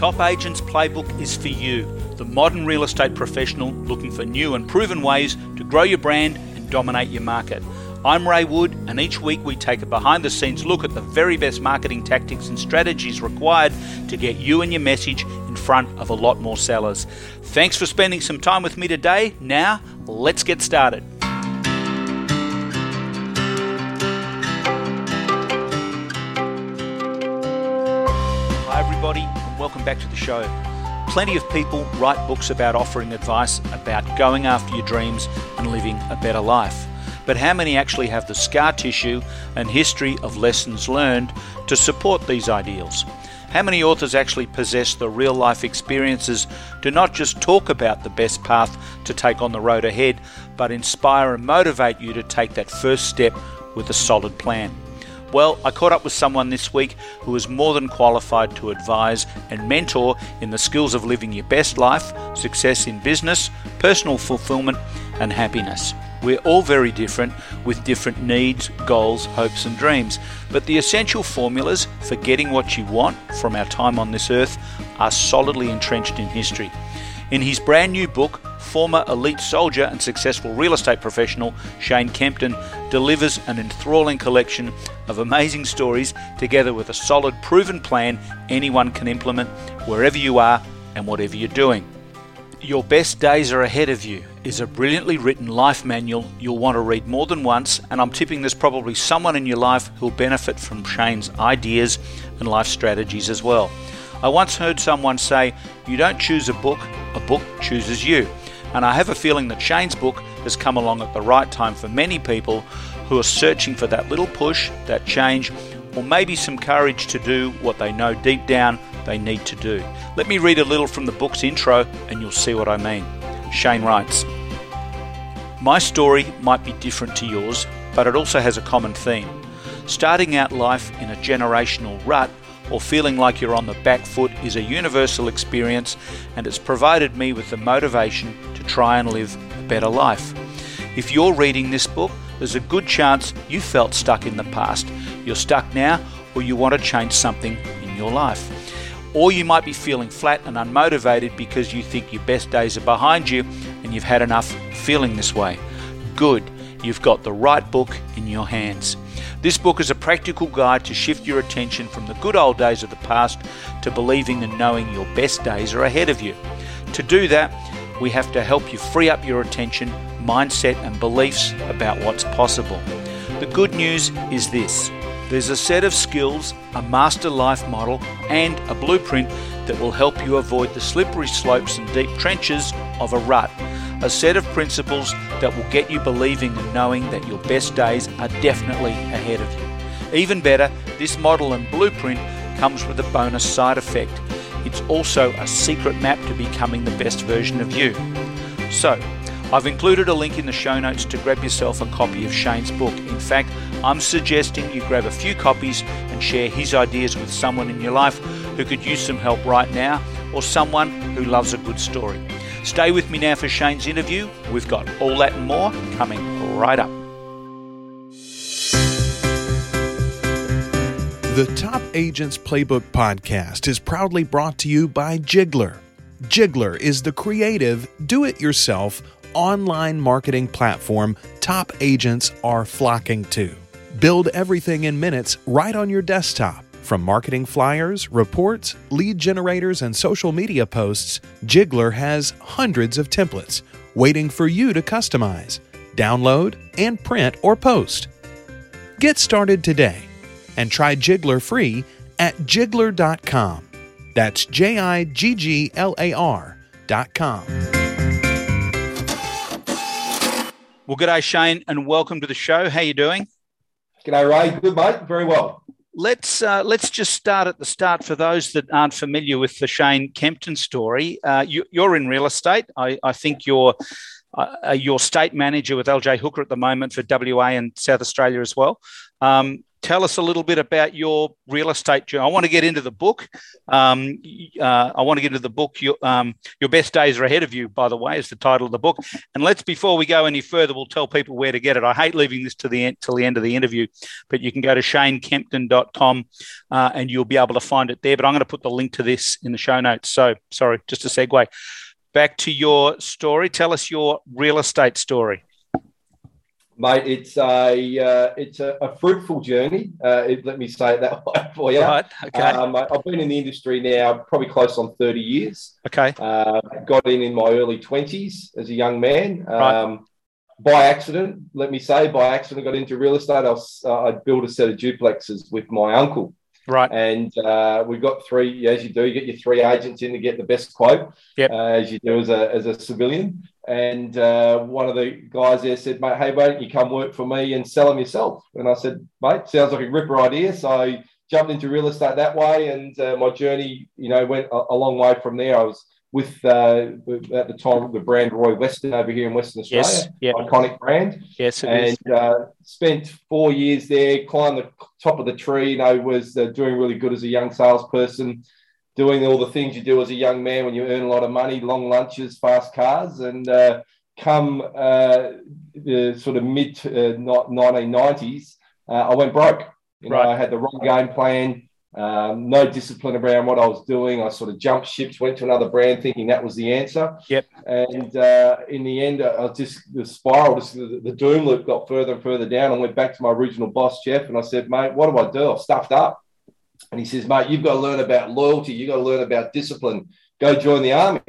Top Agents Playbook is for you, the modern real estate professional looking for new and proven ways to grow your brand and dominate your market. I'm Ray Wood, and each week we take a behind the scenes look at the very best marketing tactics and strategies required to get you and your message in front of a lot more sellers. Thanks for spending some time with me today. Now, let's get started. Welcome back to the show. Plenty of people write books about offering advice about going after your dreams and living a better life but how many actually have the scar tissue and history of lessons learned to support these ideals? How many authors actually possess the real life experiences to not just talk about the best path to take on the road ahead, but inspire and motivate you to take that first step with a solid plan? Well, I caught up with someone this week who is more than qualified to advise and mentor in the skills of living your best life, success in business, personal fulfillment, and happiness. We're all very different with different needs, goals, hopes, and dreams. But the essential formulas for getting what you want from our time on this earth are solidly entrenched in history. In his brand new book, former elite soldier and successful real estate professional Shane Kempton delivers an enthralling collection of amazing stories together with a solid, proven plan anyone can implement wherever you are and whatever you're doing. Your Best Days Are Ahead of You is a brilliantly written life manual you'll want to read more than once, and I'm tipping there's probably someone in your life who'll benefit from Shane's ideas and life strategies as well. I once heard someone say, You don't choose a book, a book chooses you. And I have a feeling that Shane's book has come along at the right time for many people who are searching for that little push, that change, or maybe some courage to do what they know deep down they need to do. Let me read a little from the book's intro and you'll see what I mean. Shane writes My story might be different to yours, but it also has a common theme. Starting out life in a generational rut or feeling like you're on the back foot is a universal experience and it's provided me with the motivation to try and live a better life. If you're reading this book, there's a good chance you felt stuck in the past. You're stuck now, or you want to change something in your life. Or you might be feeling flat and unmotivated because you think your best days are behind you and you've had enough feeling this way. Good, you've got the right book in your hands. This book is a practical guide to shift your attention from the good old days of the past to believing and knowing your best days are ahead of you. To do that, we have to help you free up your attention, mindset, and beliefs about what's possible. The good news is this there's a set of skills, a master life model, and a blueprint that will help you avoid the slippery slopes and deep trenches of a rut. A set of principles that will get you believing and knowing that your best days are definitely ahead of you. Even better, this model and blueprint comes with a bonus side effect. It's also a secret map to becoming the best version of you. So, I've included a link in the show notes to grab yourself a copy of Shane's book. In fact, I'm suggesting you grab a few copies and share his ideas with someone in your life who could use some help right now or someone who loves a good story. Stay with me now for Shane's interview. We've got all that and more coming right up. The Top Agents Playbook podcast is proudly brought to you by Jigglar. Jigglar is the creative, do it yourself online marketing platform top agents are flocking to. Build everything in minutes right on your desktop. From marketing flyers, reports, lead generators, and social media posts, Jigglar has hundreds of templates waiting for you to customize, download, and print or post. Get started today and try Jigglar free at jigglar.com. That's J I G G L A R.com. Well, good day, Shane, and welcome to the show. How you doing? G'day, Ray. Good, mate. Very well. Let's uh, let's just start at the start for those that aren't familiar with the Shane Kempton story. Uh, you, are in real estate. I, I think you're uh, your state manager with LJ Hooker at the moment for WA and South Australia as well. Um, tell us a little bit about your real estate journey. I want to get into the book. Um, uh, I want to get into the book. Your, um, your best days are ahead of you, by the way, is the title of the book. And let's before we go any further, we'll tell people where to get it. I hate leaving this to the end till the end of the interview, but you can go to shanekempton.com uh, and you'll be able to find it there. But I'm going to put the link to this in the show notes. So sorry, just a segue. Back to your story. Tell us your real estate story mate. It's a uh, it's a, a, fruitful journey. Uh, it, let me say it that way for you. Right. Okay. Um, I've been in the industry now probably close on thirty years. Okay. Uh, got in in my early twenties as a young man. Right. Um, by accident, let me say, by accident, I got into real estate. I, was, uh, I built a set of duplexes with my uncle. Right. And uh, we've got three, as you do, you get your three agents in to get the best quote, yep. uh, as you do as a, as a civilian. And uh, one of the guys there said, mate, hey, why don't you come work for me and sell them yourself? And I said, mate, sounds like a ripper idea. So I jumped into real estate that way. And uh, my journey, you know, went a, a long way from there. I was with uh, at the time the brand Roy Weston over here in Western Australia, yes, iconic brand. Yes, and uh, spent four years there, climbed the top of the tree. You know, was uh, doing really good as a young salesperson, doing all the things you do as a young man when you earn a lot of money, long lunches, fast cars, and uh, come uh, the sort of mid uh, nineteen nineties, I went broke. You know, right. I had the wrong game plan um, no discipline around what I was doing. I sort of jumped ships, went to another brand thinking that was the answer. Yep. And uh, in the end, I just the spiral, just the, the, doom loop got further and further down. I went back to my original boss, Jeff, and I said, mate, what do I do? I've stuffed up. And he says, mate, you've got to learn about loyalty. You've got to learn about discipline. Go join the army.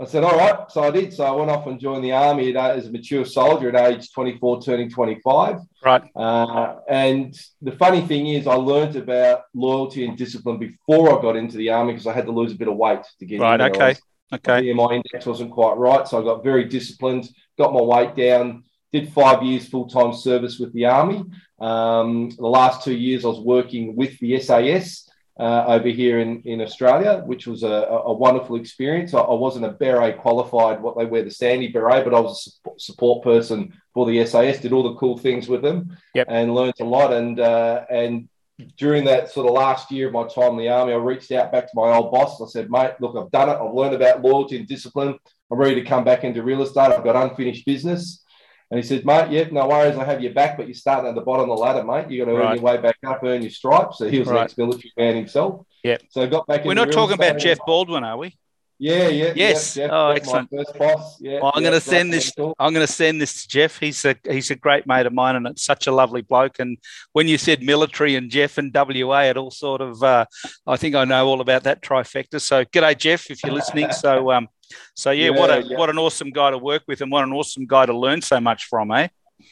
I said, all right. So I did. So I went off and joined the army as a mature soldier at age 24, turning 25. Right. Uh, and the funny thing is, I learned about loyalty and discipline before I got into the army because I had to lose a bit of weight to get right. in. Right. Okay. Okay. My index wasn't quite right. So I got very disciplined, got my weight down, did five years full time service with the army. Um, the last two years, I was working with the SAS uh, over here in, in Australia, which was a, a wonderful experience. I, I, wasn't a beret qualified, what they wear the sandy beret, but I was a support person for the SAS, did all the cool things with them yep. and learned a lot. And, uh, and during that sort of last year of my time in the army, I reached out back to my old boss. I said, mate, look, I've done it. I've learned about loyalty and discipline. I'm ready to come back into real estate. I've got unfinished business. And he said, mate, yep, no worries, I have your back, but you're starting at the bottom of the ladder, mate. You got to earn your way back up, earn your stripes. So he was right. an ex-military man himself. Yeah. So got back. We're not talking about Jeff Baldwin, are we? Yeah, yeah. Yes. Yeah, Jeff, oh, excellent. first boss. Yeah. Well, I'm yeah, going to send this. I'm going to send this to Jeff. He's a he's a great mate of mine, and it's such a lovely bloke. And when you said military and Jeff and WA, it all sort of. Uh, I think I know all about that trifecta. So, g'day, Jeff, if you're listening. So, um, so yeah, yeah what a yeah. what an awesome guy to work with, and what an awesome guy to learn so much from, eh?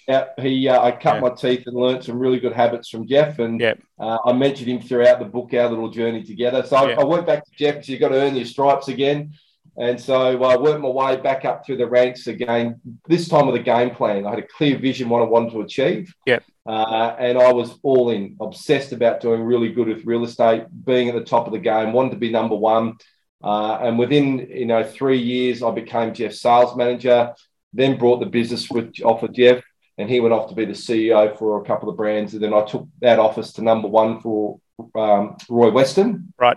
Yeah, he. Uh, I cut yeah. my teeth and learned some really good habits from Jeff, and yeah. uh, I mentioned him throughout the book, our little journey together. So. I, I, went back to Jeff because you've got to earn your stripes again, and so I worked my way back up through the ranks again. This time with a game plan, I had a clear vision what I wanted to achieve. Yeah, uh, and I was all in, obsessed about doing really good with real estate, being at the top of the game, wanted to be number one. Uh, and within you know three years, I became Jeff's sales manager. Then brought the business with off of Jeff and he went off to be the CEO for a couple of brands. And then I took that office to number one for um, Roy Weston, right?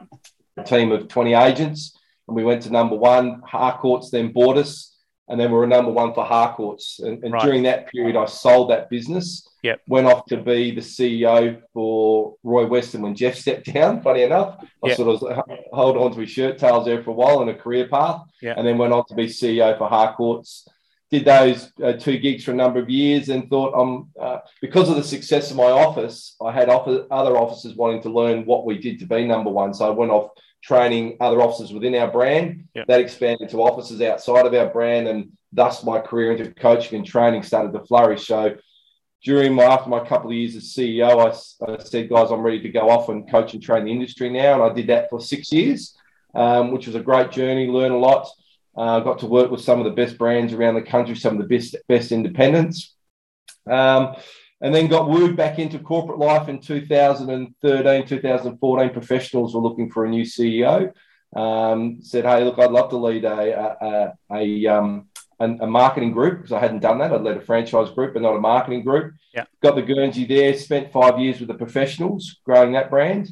A team of 20 agents. And we went to number one. Harcourts then bought us, and then we were number one for Harcourts. And, and right. during that period, I sold that business. Yep. Went off to be the CEO for Roy Weston when Jeff stepped down. Funny enough, I yep. sort of hold on to his shirt tails there for a while in a career path, yep. and then went on to be CEO for Harcourts did those uh, two gigs for a number of years and thought um, uh, because of the success of my office, I had offer, other officers wanting to learn what we did to be number one. So I went off training other officers within our brand. Yep. That expanded to officers outside of our brand, and thus my career into coaching and training started to flourish. So during my after my couple of years as CEO, I, I said, guys, I'm ready to go off and coach and train the industry now, and I did that for six years, um, which was a great journey. Learn a lot. Uh, got to work with some of the best brands around the country, some of the best best independents, um, and then got wooed back into corporate life in 2013, 2014. Professionals were looking for a new CEO. Um, said, "Hey, look, I'd love to lead a a, a, um, a, a marketing group because I hadn't done that. I'd led a franchise group, but not a marketing group. Yeah. Got the Guernsey there, spent five years with the professionals growing that brand.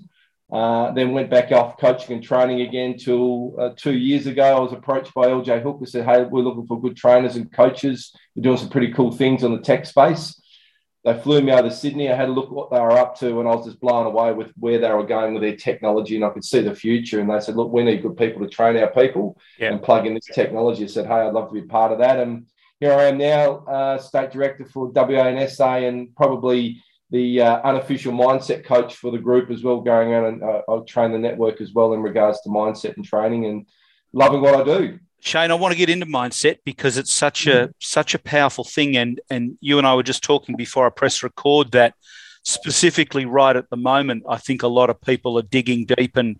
Uh, then went back off coaching and training again till uh, two years ago. I was approached by LJ Hooker and said, Hey, we're looking for good trainers and coaches. We're doing some pretty cool things on the tech space. They flew me over to Sydney. I had a look at what they were up to, and I was just blown away with where they were going with their technology, and I could see the future. And they said, "Look, we need good people to train our people Yeah. and plug in this technology." I said, "Hey, I'd love to be part of that." And here I am now, uh, state director for WA and SA, and probably the uh, unofficial mindset coach for the group as well, going on and uh, I'll train the network as well in regards to mindset and training, and loving what I do. Shane, I want to get into mindset because it's such a mm-hmm. such a powerful thing, and and you and I were just talking before I press record that specifically right at the moment, I think a lot of people are digging deep and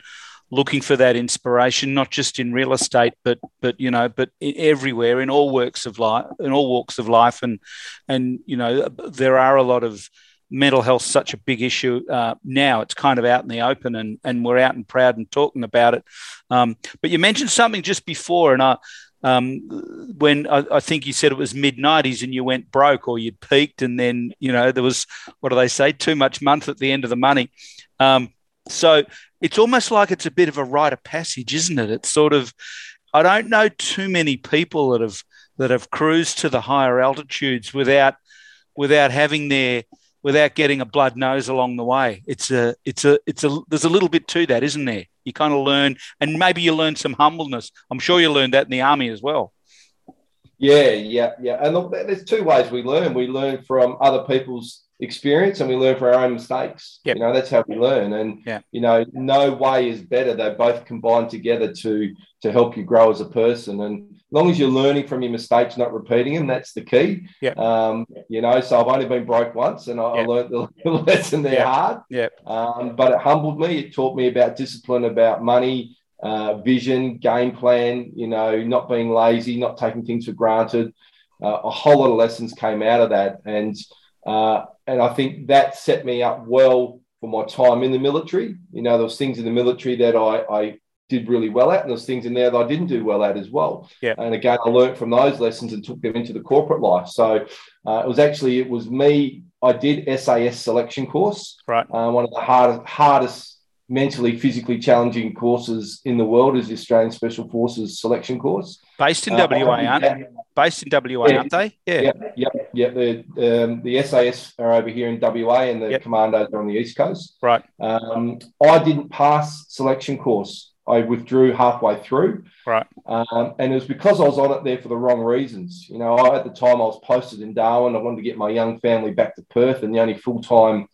looking for that inspiration, not just in real estate, but but you know, but everywhere in all works of life, in all walks of life, and and you know, there are a lot of mental health such a big issue uh, now. It's kind of out in the open, and and we're out and proud and talking about it. Um, but you mentioned something just before, and I. Um, when I, I think you said it was mid 90s and you went broke or you'd peaked, and then, you know, there was, what do they say, too much month at the end of the money. Um, so it's almost like it's a bit of a rite of passage, isn't it? It's sort of, I don't know too many people that have that have cruised to the higher altitudes without without having their without getting a blood nose along the way. It's a it's a it's a there's a little bit to that, isn't there? You kind of learn, and maybe you learn some humbleness. I'm sure you learned that in the army as well. Yeah, yeah, yeah. And look, there's two ways we learn. We learn from other people's experience and we learn from our own mistakes. Yep. You know, that's how we learn. And Yeah. you know, no way is better. They both combine together to to help you grow as a person. And as long as you're learning from your mistakes, not repeating them, that's the key. Yeah. Um, you know, so I've only been broke once and I, I learned the lesson there Yeah. hard. Yeah. Um, but it humbled me. It taught me about discipline, about money, uh, vision, game plan, you know, not being lazy, not taking things for granted. Uh, a whole lot of lessons came out of that. And, uh, and I think that set me up well for my time in the military. You know, there was things in the military that I, I did really well at, and there's things in there that I didn't do well at as well. Yeah. And again, I learned from those lessons and took them into the corporate life. So uh, it was actually, it was me, I did SAS selection course Right. uh, one of the hardest, hardest mentally, physically challenging courses in the world is the Australian Special Forces selection course. Based in Uh, WA, aren't did based in WA, Yeah. aren't they? Yeah. that. Yep, yep, yep. The um, the SAS are over here in WA, and the Yep. commandos are on the east coast. Right. Um, I didn't pass selection course. I withdrew halfway through. Right. Um, and it was because I was on it there for the wrong reasons. You know, I, at the time I was posted in Darwin. I wanted to get my young family back to Perth, and the only full time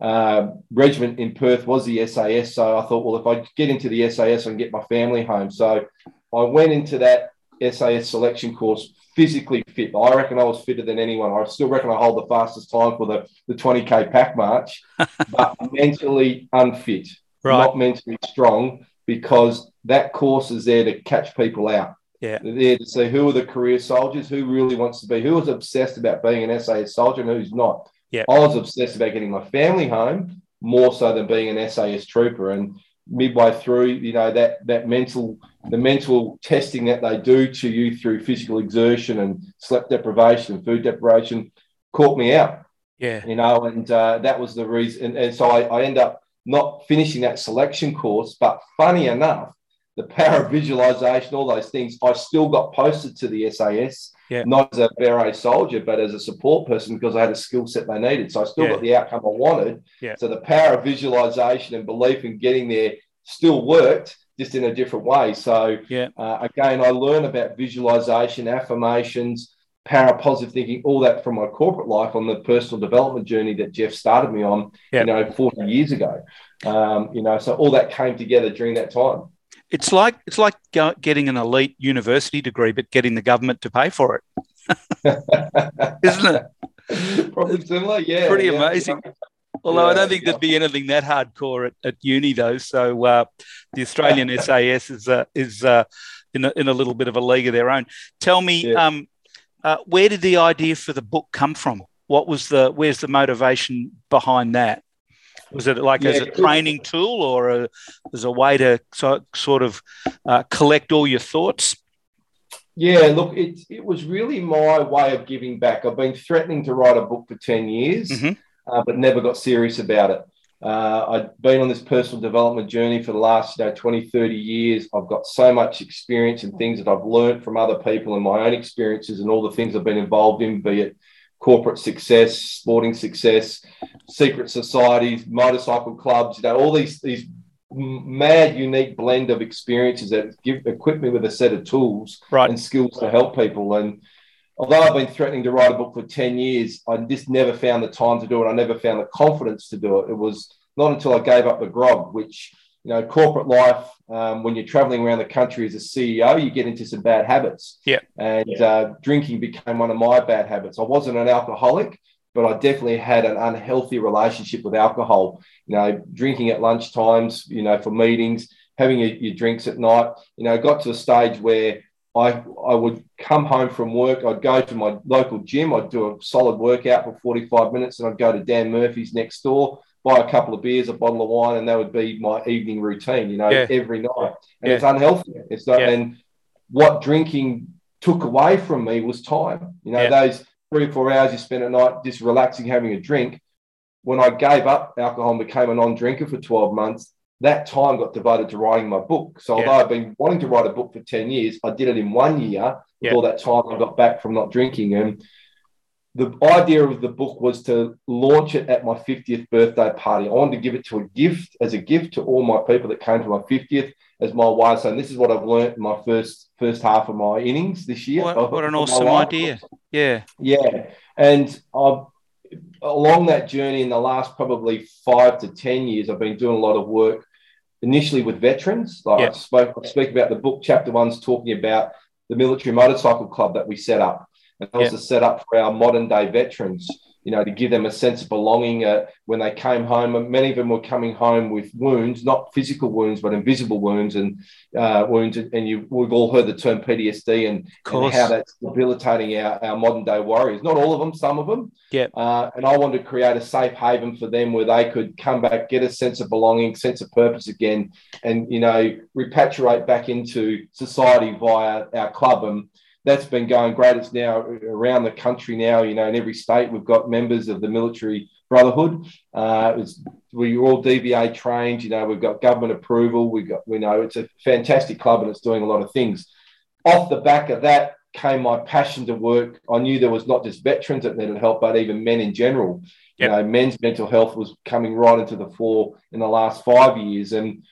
uh, regiment in Perth was the SAS. So I thought, well, if I get into the SAS, I can get my family home. So I went into that SAS selection course physically fit. I reckon I was fitter than anyone. I still reckon I hold the fastest time for the, the 20K pack march, but mentally unfit, Right. not mentally strong, because that course is there to catch people out. Yeah. They're there to see who are the career soldiers, who really wants to be, who is obsessed about being an SAS soldier and who's not. Yeah. I was obsessed about getting my family home more so than being an SAS trooper. And midway through, you know, that that mental the mental testing that they do to you through physical exertion and sleep deprivation and food deprivation caught me out, Yeah. you know, and uh, that was the reason. And, and so I, I end up not finishing that selection course. But funny enough, the power of visualization, all those things, I still got posted to the SAS, Yeah. not as a beret soldier, but as a support person because I had a skill set they needed. So I still Yeah. got the outcome I wanted. Yeah. So the power of visualization and belief in getting there still worked, just in a different way. So uh, again, I learned about visualization, affirmations, power of positive thinking, all that from my corporate life on the personal development journey that Jeff started me on, you know, 40 years ago. Um, you know, so all that came together during that time. It's like it's like getting an elite university degree, but getting the government to pay for it, isn't it? Probably similar, yeah. Pretty yeah. amazing. Although I don't think yeah. there'd be anything that hardcore at, at uni though. So uh, the Australian SAS is uh, is uh, in a, in a little bit of a league of their own. Tell me, Yeah. um, uh, where did the idea for the book come from? What was the where's the motivation behind that? Was it like as a training tool or a, as a way to so, sort of uh, collect all your thoughts? Yeah, look, it, it was really my way of giving back. I've been threatening to write a book for 10 years, mm-hmm. uh, but never got serious about it. Uh, I've been on this personal development journey for the last you know, 20, 30 years. I've got so much experience and things that I've learned from other people and my own experiences and all the things I've been involved in, be it corporate success, sporting success, secret societies, motorcycle clubs, you know, all these, these mad, unique blend of experiences that give, equip me with a set of tools right. and skills to help people. And although I've been threatening to write a book for 10 years, I just never found the time to do it. I never found the confidence to do it. It was not until I gave up the grog, which, you know, corporate life, um, when you're traveling around the country as a CEO, you get into some bad habits. Yeah. And yeah. Uh, drinking became one of my bad habits. I wasn't an alcoholic, but I definitely had an unhealthy relationship with alcohol. You know, drinking at lunch times, you know, for meetings, having your, your drinks at night. You know, got to a stage where I, I would come home from work, I'd go to my local gym, I'd do a solid workout for 45 minutes, and I'd go to Dan Murphy's next door, buy a couple of beers, a bottle of wine, and that would be my evening routine, you know, yeah. every night. And yeah. it's unhealthy. It's not, yeah. and what drinking took away from me was time. You know, those three or four hours you spend at night just relaxing, having a drink. When I gave up alcohol and became a non-drinker for 12 months, that time got devoted to writing my book. So although I've been wanting to write a book for 10 years, I did it in one year. Yeah. All that time I got back from not drinking. And the idea of the book was to launch it at my 50th birthday party. I wanted to give it to a gift as a gift to all my people that came to my 50th as my of saying this is what I've learned in my first first half of my innings this year. What, what an awesome idea. Yeah. Yeah. And I've along that journey in the last probably five to 10 years, I've been doing a lot of work initially with veterans. Like yep. I spoke, I speak about the book. Chapter one's talking about the military motorcycle club that we set up, and that was yep. set up for our modern day veterans you know, to give them a sense of belonging uh, when they came home. Many of them were coming home with wounds, not physical wounds, but invisible wounds and uh, wounds. And you, we've all heard the term PTSD and, and how that's debilitating our, our modern day warriors. Not all of them, some of them. Yeah. Uh, and I wanted to create a safe haven for them where they could come back, get a sense of belonging, sense of purpose again, and, you know, repatriate back into society via our club. And, that's been going great. It's now around the country now. You know, in every state we've got members of the military brotherhood. Uh, it's, we're all DVA trained. You know, we've got government approval. We've got, we know it's a fantastic club and it's doing a lot of things. Off the back of that came my passion to work. I knew there was not just veterans that needed help, but even men in general. Yep. You know, men's mental health was coming right into the fore in the last five years. And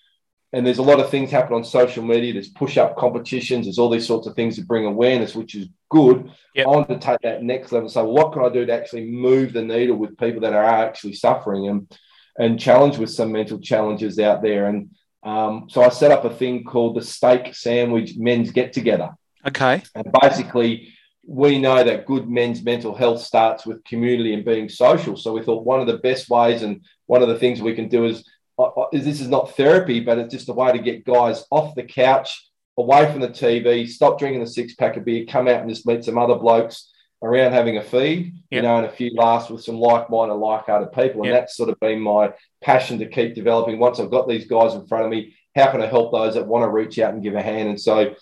and there's a lot of things happen on social media. There's push-up competitions. There's all these sorts of things that bring awareness, which is good. Yep. I want to take that next level. So, what can I do to actually move the needle with people that are actually suffering and and challenge with some mental challenges out there? And um, so, I set up a thing called the Steak Sandwich Men's Get Together. Okay. And basically, we know that good men's mental health starts with community and being social. So we thought one of the best ways and one of the things we can do is this is not therapy, but it's just a way to get guys off the couch, away from the TV, stop drinking the six pack of beer, come out and just meet some other blokes around having a feed, yep. you know, and a few laughs with some like-minded, like-hearted people. And yep. that's sort of been my passion to keep developing. Once I've got these guys in front of me, how can I help those that want to reach out and give a hand? And so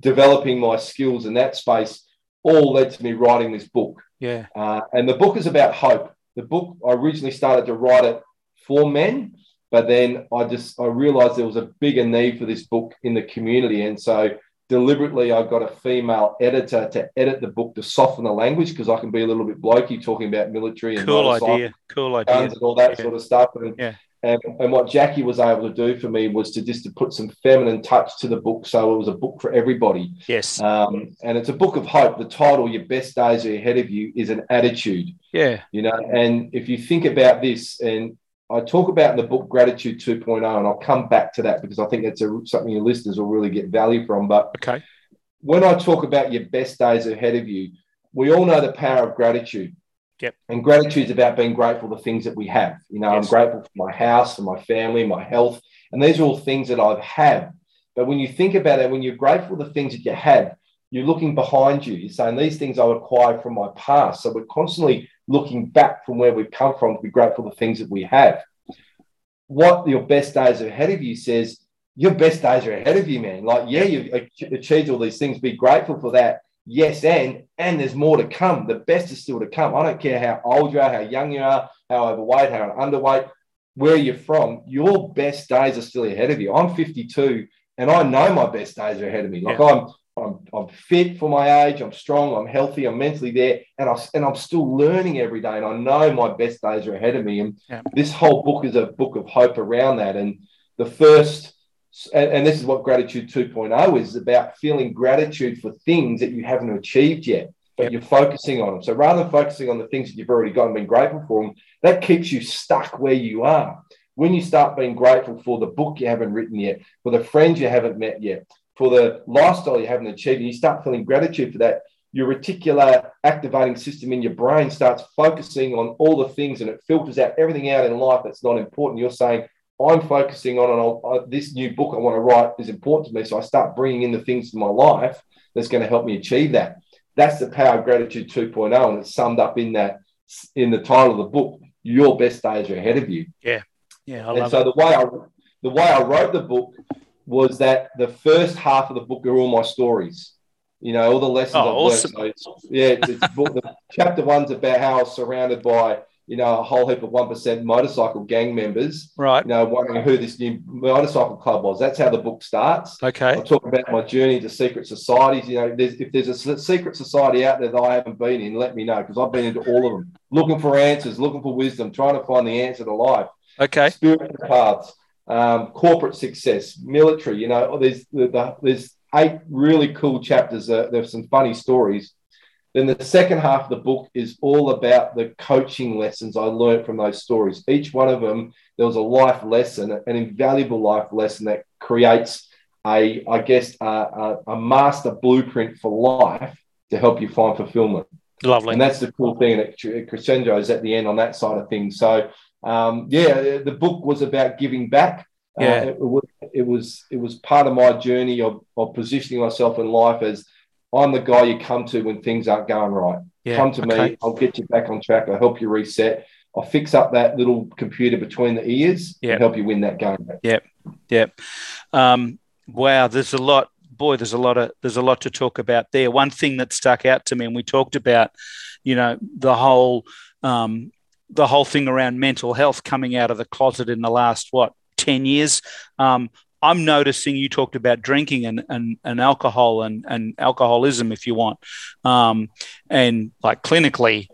developing my skills in that space all led to me writing this book. Yeah. Uh, and the book is about hope. The book, I originally started to write it for men but then I just I realized there was a bigger need for this book in the community, and so deliberately I got a female editor to edit the book to soften the language because I can be a little bit blokey talking about military and cool idea, cool idea, and all that yeah. sort of stuff. And, yeah. and and what Jackie was able to do for me was to just to put some feminine touch to the book, so it was a book for everybody. Yes, um, and it's a book of hope. The title, "Your Best Days Are Ahead of You," is an attitude. Yeah, you know, and if you think about this and I talk about in the book Gratitude 2.0, and I'll come back to that because I think that's a, something your listeners will really get value from. But okay. when I talk about your best days ahead of you, we all know the power of gratitude. Yep. And gratitude is about being grateful for things that we have. You know, yes. I'm grateful for my house, for my family, my health. And these are all things that I've had. But when you think about it, when you're grateful for the things that you had, you're looking behind you. You're saying these things I acquired from my past. So we're constantly looking back from where we've come from to be grateful for the things that we have. What your best days are ahead of you says, your best days are ahead of you, man. Like, yeah, you've achieved all these things. Be grateful for that. Yes, and and there's more to come. The best is still to come. I don't care how old you are, how young you are, how overweight, how underweight, where you're from. Your best days are still ahead of you. I'm 52, and I know my best days are ahead of me. Like yeah. I'm I'm, I'm fit for my age. I'm strong. I'm healthy. I'm mentally there, and I and I'm still learning every day. And I know my best days are ahead of me. And yeah. this whole book is a book of hope around that. And the first, and, and this is what gratitude 2.0 is about feeling gratitude for things that you haven't achieved yet, but yep. you're focusing on them. So rather than focusing on the things that you've already got and been grateful for them, that keeps you stuck where you are. When you start being grateful for the book you haven't written yet, for the friends you haven't met yet, for the lifestyle you haven't achieved, and you start feeling gratitude for that, your reticular activating system in your brain starts focusing on all the things and it filters out everything out in life that's not important. You're saying, I'm focusing on and this new book I want to write is important to me. So I start bringing in the things in my life that's going to help me achieve that. That's the power of gratitude 2.0. And it's summed up in that, in the title of the book, Your Best Days Are Ahead of You. Yeah. Yeah. I and so it. the way I, the way I wrote the book was that the first half of the book are all my stories. You know, all the lessons oh, I've awesome. learned. So yeah, it's, it's book, the chapter one's about how I was surrounded by, you know, a whole heap of 1% motorcycle gang members. Right. You know, wondering who this new motorcycle club was. That's how the book starts. Okay. I talk about my journey to secret societies. You know, there's, if there's a secret society out there that I haven't been in, let me know because I've been into all of them, looking for answers, looking for wisdom, trying to find the answer to life. Okay. Spiritual paths um, corporate success, military. You know, there's the, there's eight really cool chapters. Uh, there's some funny stories. Then the second half of the book is all about the coaching lessons I learned from those stories. Each one of them, there was a life lesson, an invaluable life lesson that creates a, I guess, a, a, a master blueprint for life to help you find fulfillment. Lovely. And that's the cool thing. that crescendo is at the end on that side of things. So um, yeah, the book was about giving back. Uh, yeah, uh, it, it, was it was part of my journey of, of positioning myself in life as I'm the guy you come to when things aren't going right. Yeah, come to okay. me, I'll get you back on track. I'll help you reset. I'll fix up that little computer between the ears yep. and help you win that game. Yep, yep. Um, wow, there's a lot. Boy, there's a lot of there's a lot to talk about there. One thing that stuck out to me, and we talked about, you know, the whole um, the whole thing around mental health coming out of the closet in the last what 10 years. Um, i'm noticing you talked about drinking and, and, and alcohol and, and alcoholism if you want. Um, and like clinically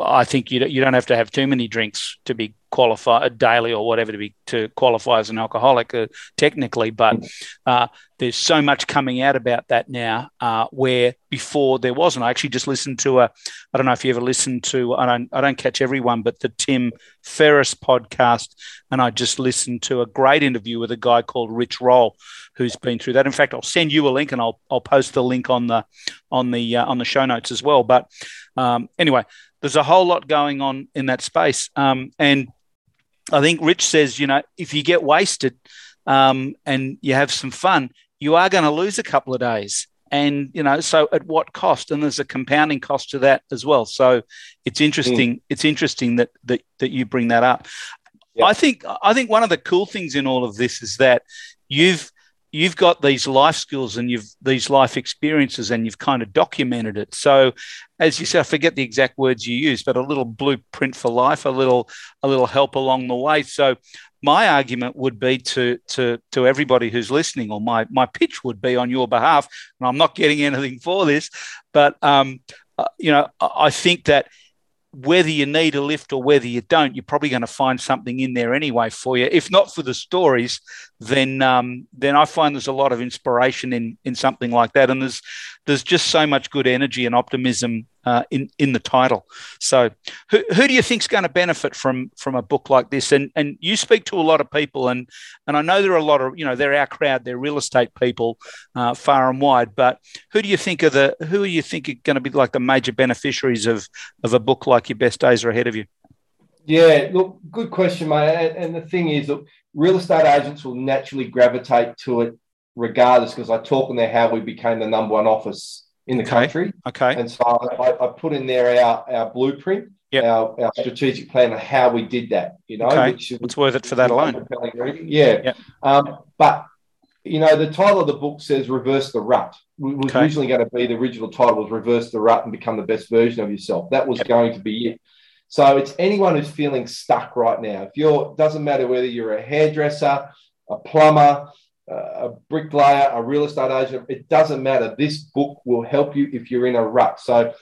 I think you you don't have to have too many drinks to be qualified daily or whatever to be to qualify as an alcoholic uh, technically, but uh, there's so much coming out about that now uh, where before there wasn't. I actually just listened to a I don't know if you ever listened to I don't I don't catch everyone, but the Tim Ferriss podcast, and I just listened to a great interview with a guy called Rich Roll who's been through that. In fact, I'll send you a link and I'll I'll post the link on the on the uh, on the show notes as well. But um, anyway there's a whole lot going on in that space. Um, and I think Rich says, you know, if you get wasted um, and you have some fun, you are going to lose a couple of days. And you know, so at what cost? And there's a compounding cost to that as well. So it's interesting. Mm. It's interesting that that that you bring that up. Yeah. I think I think one of the cool things in all of this is that you've you've got these life skills and you've these life experiences and you've kind of documented it. So as you said i forget the exact words you use but a little blueprint for life a little a little help along the way. So my argument would be to to to everybody who's listening or my my pitch would be on your behalf and i'm not getting anything for this but um uh, you know i think that whether you need a lift or whether you don't, you're probably going to find something in there anyway for you. If not for the stories, then um, then I find there's a lot of inspiration in in something like that, and there's there's just so much good energy and optimism uh, in in the title. So, who, who do you think is going to benefit from from a book like this? And and you speak to a lot of people, and and I know there are a lot of you know they're our crowd, they're real estate people, uh, far and wide. But who do you think are the who do you think are going to be like the major beneficiaries of of a book like Your Best Days Are Ahead of You? Yeah, look, good question, mate. And the thing is, look, real estate agents will naturally gravitate to it regardless because I talk in there how we became the number one office in the okay. country. Okay. And so I, I, put in there our, our blueprint yep. our, our strategic plan of how we did that. You know, okay. which it's worth it for that alone. Yeah, yep. um, but you know, the title of the book says "Reverse the Rut." Was okay. originally going to be the original title was "Reverse the Rut and Become the Best Version of Yourself." That was yep. going to be it. So it's anyone who's feeling stuck right now. If you're, doesn't matter whether you're a hairdresser, a plumber, a bricklayer, a real estate agent, it doesn't matter. This book will help you if you're in a rut. So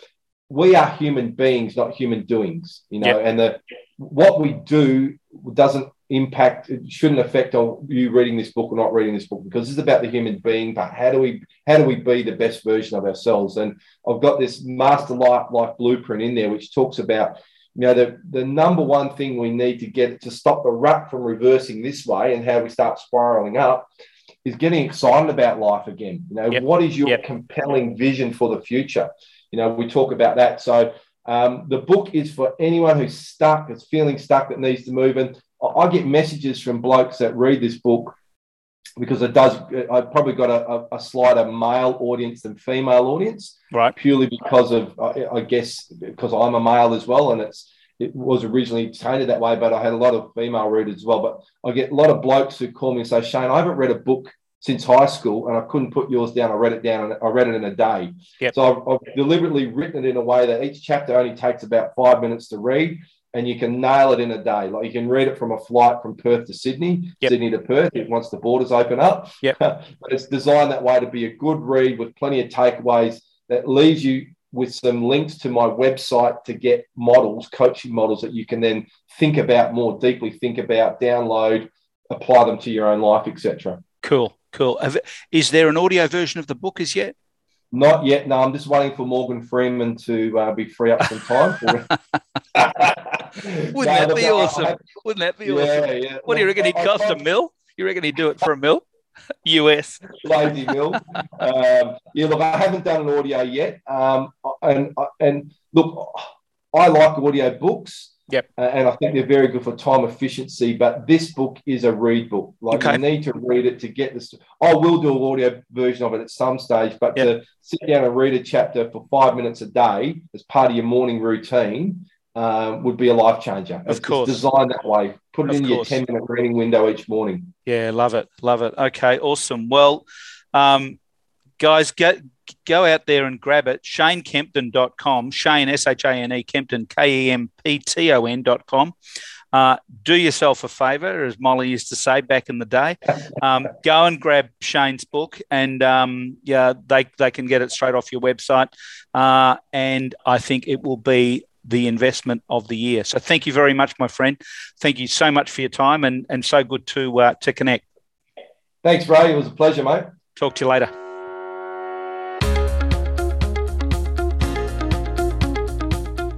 we are human beings, not human doings, you know, yep. and the what we do doesn't impact it shouldn't affect you reading this book or not reading this book because it's about the human being but how do we how do we be the best version of ourselves and i've got this master life life blueprint in there which talks about you know the, the number one thing we need to get to stop the rut from reversing this way and how we start spiraling up is getting excited about life again. You know, yep. what is your yep. compelling vision for the future? You know, we talk about that. So um, the book is for anyone who's stuck, is feeling stuck, that needs to move. And I get messages from blokes that read this book because it does. I've probably got a, a, slighter male audience than female audience, right? Purely because of, I guess, because I'm a male as well, and it's it was originally tainted that way, but I had a lot of female readers as well. But I get a lot of blokes who call me and say, Shane, I haven't read a book since high school and I couldn't put yours down. I read it down and I read it in a day. Yep. So I've, I've, deliberately written it in a way that each chapter only takes about five minutes to read and you can nail it in a day. Like you can read it from a flight from Perth to Sydney, yep. Sydney to Perth, once the borders open up. Yep. but it's designed that way to be a good read with plenty of takeaways that leaves you with some links to my website to get models, coaching models that you can then think about more deeply, think about, download, apply them to your own life, etc. Cool, cool. Is there an audio version of the book as yet? Not yet. No, I'm just waiting for Morgan Freeman to uh, be free up some time. For Wouldn't no, that be awesome? Wouldn't that be yeah, awesome? Yeah. What do you reckon he'd cost a mill? You reckon he'd do it for a mill? US. Lazy Mill. Um, yeah, look, I haven't done an audio yet. Um, and, and look, I like audio books. Yep. Uh, and I think they're very good for time efficiency. But this book is a read book. Like okay. you need to read it to get this. I will do an audio version of it at some stage, but yep. to sit down and read a chapter for five minutes a day as part of your morning routine um, would be a life changer. Of it's course. designed that way. Put it of in course. your 10 minute reading window each morning. Yeah, love it. Love it. Okay, awesome. Well, um, guys, get, go out there and grab it. ShaneKempton.com, Shane, S H A N E, Kempton, K E M P T O N.com. Uh, do yourself a favor, as Molly used to say back in the day. Um, go and grab Shane's book, and um, yeah, they, they can get it straight off your website. Uh, and I think it will be the investment of the year. So thank you very much, my friend. Thank you so much for your time and, and so good to uh, to connect. Thanks, Ray. It was a pleasure, mate. Talk to you later.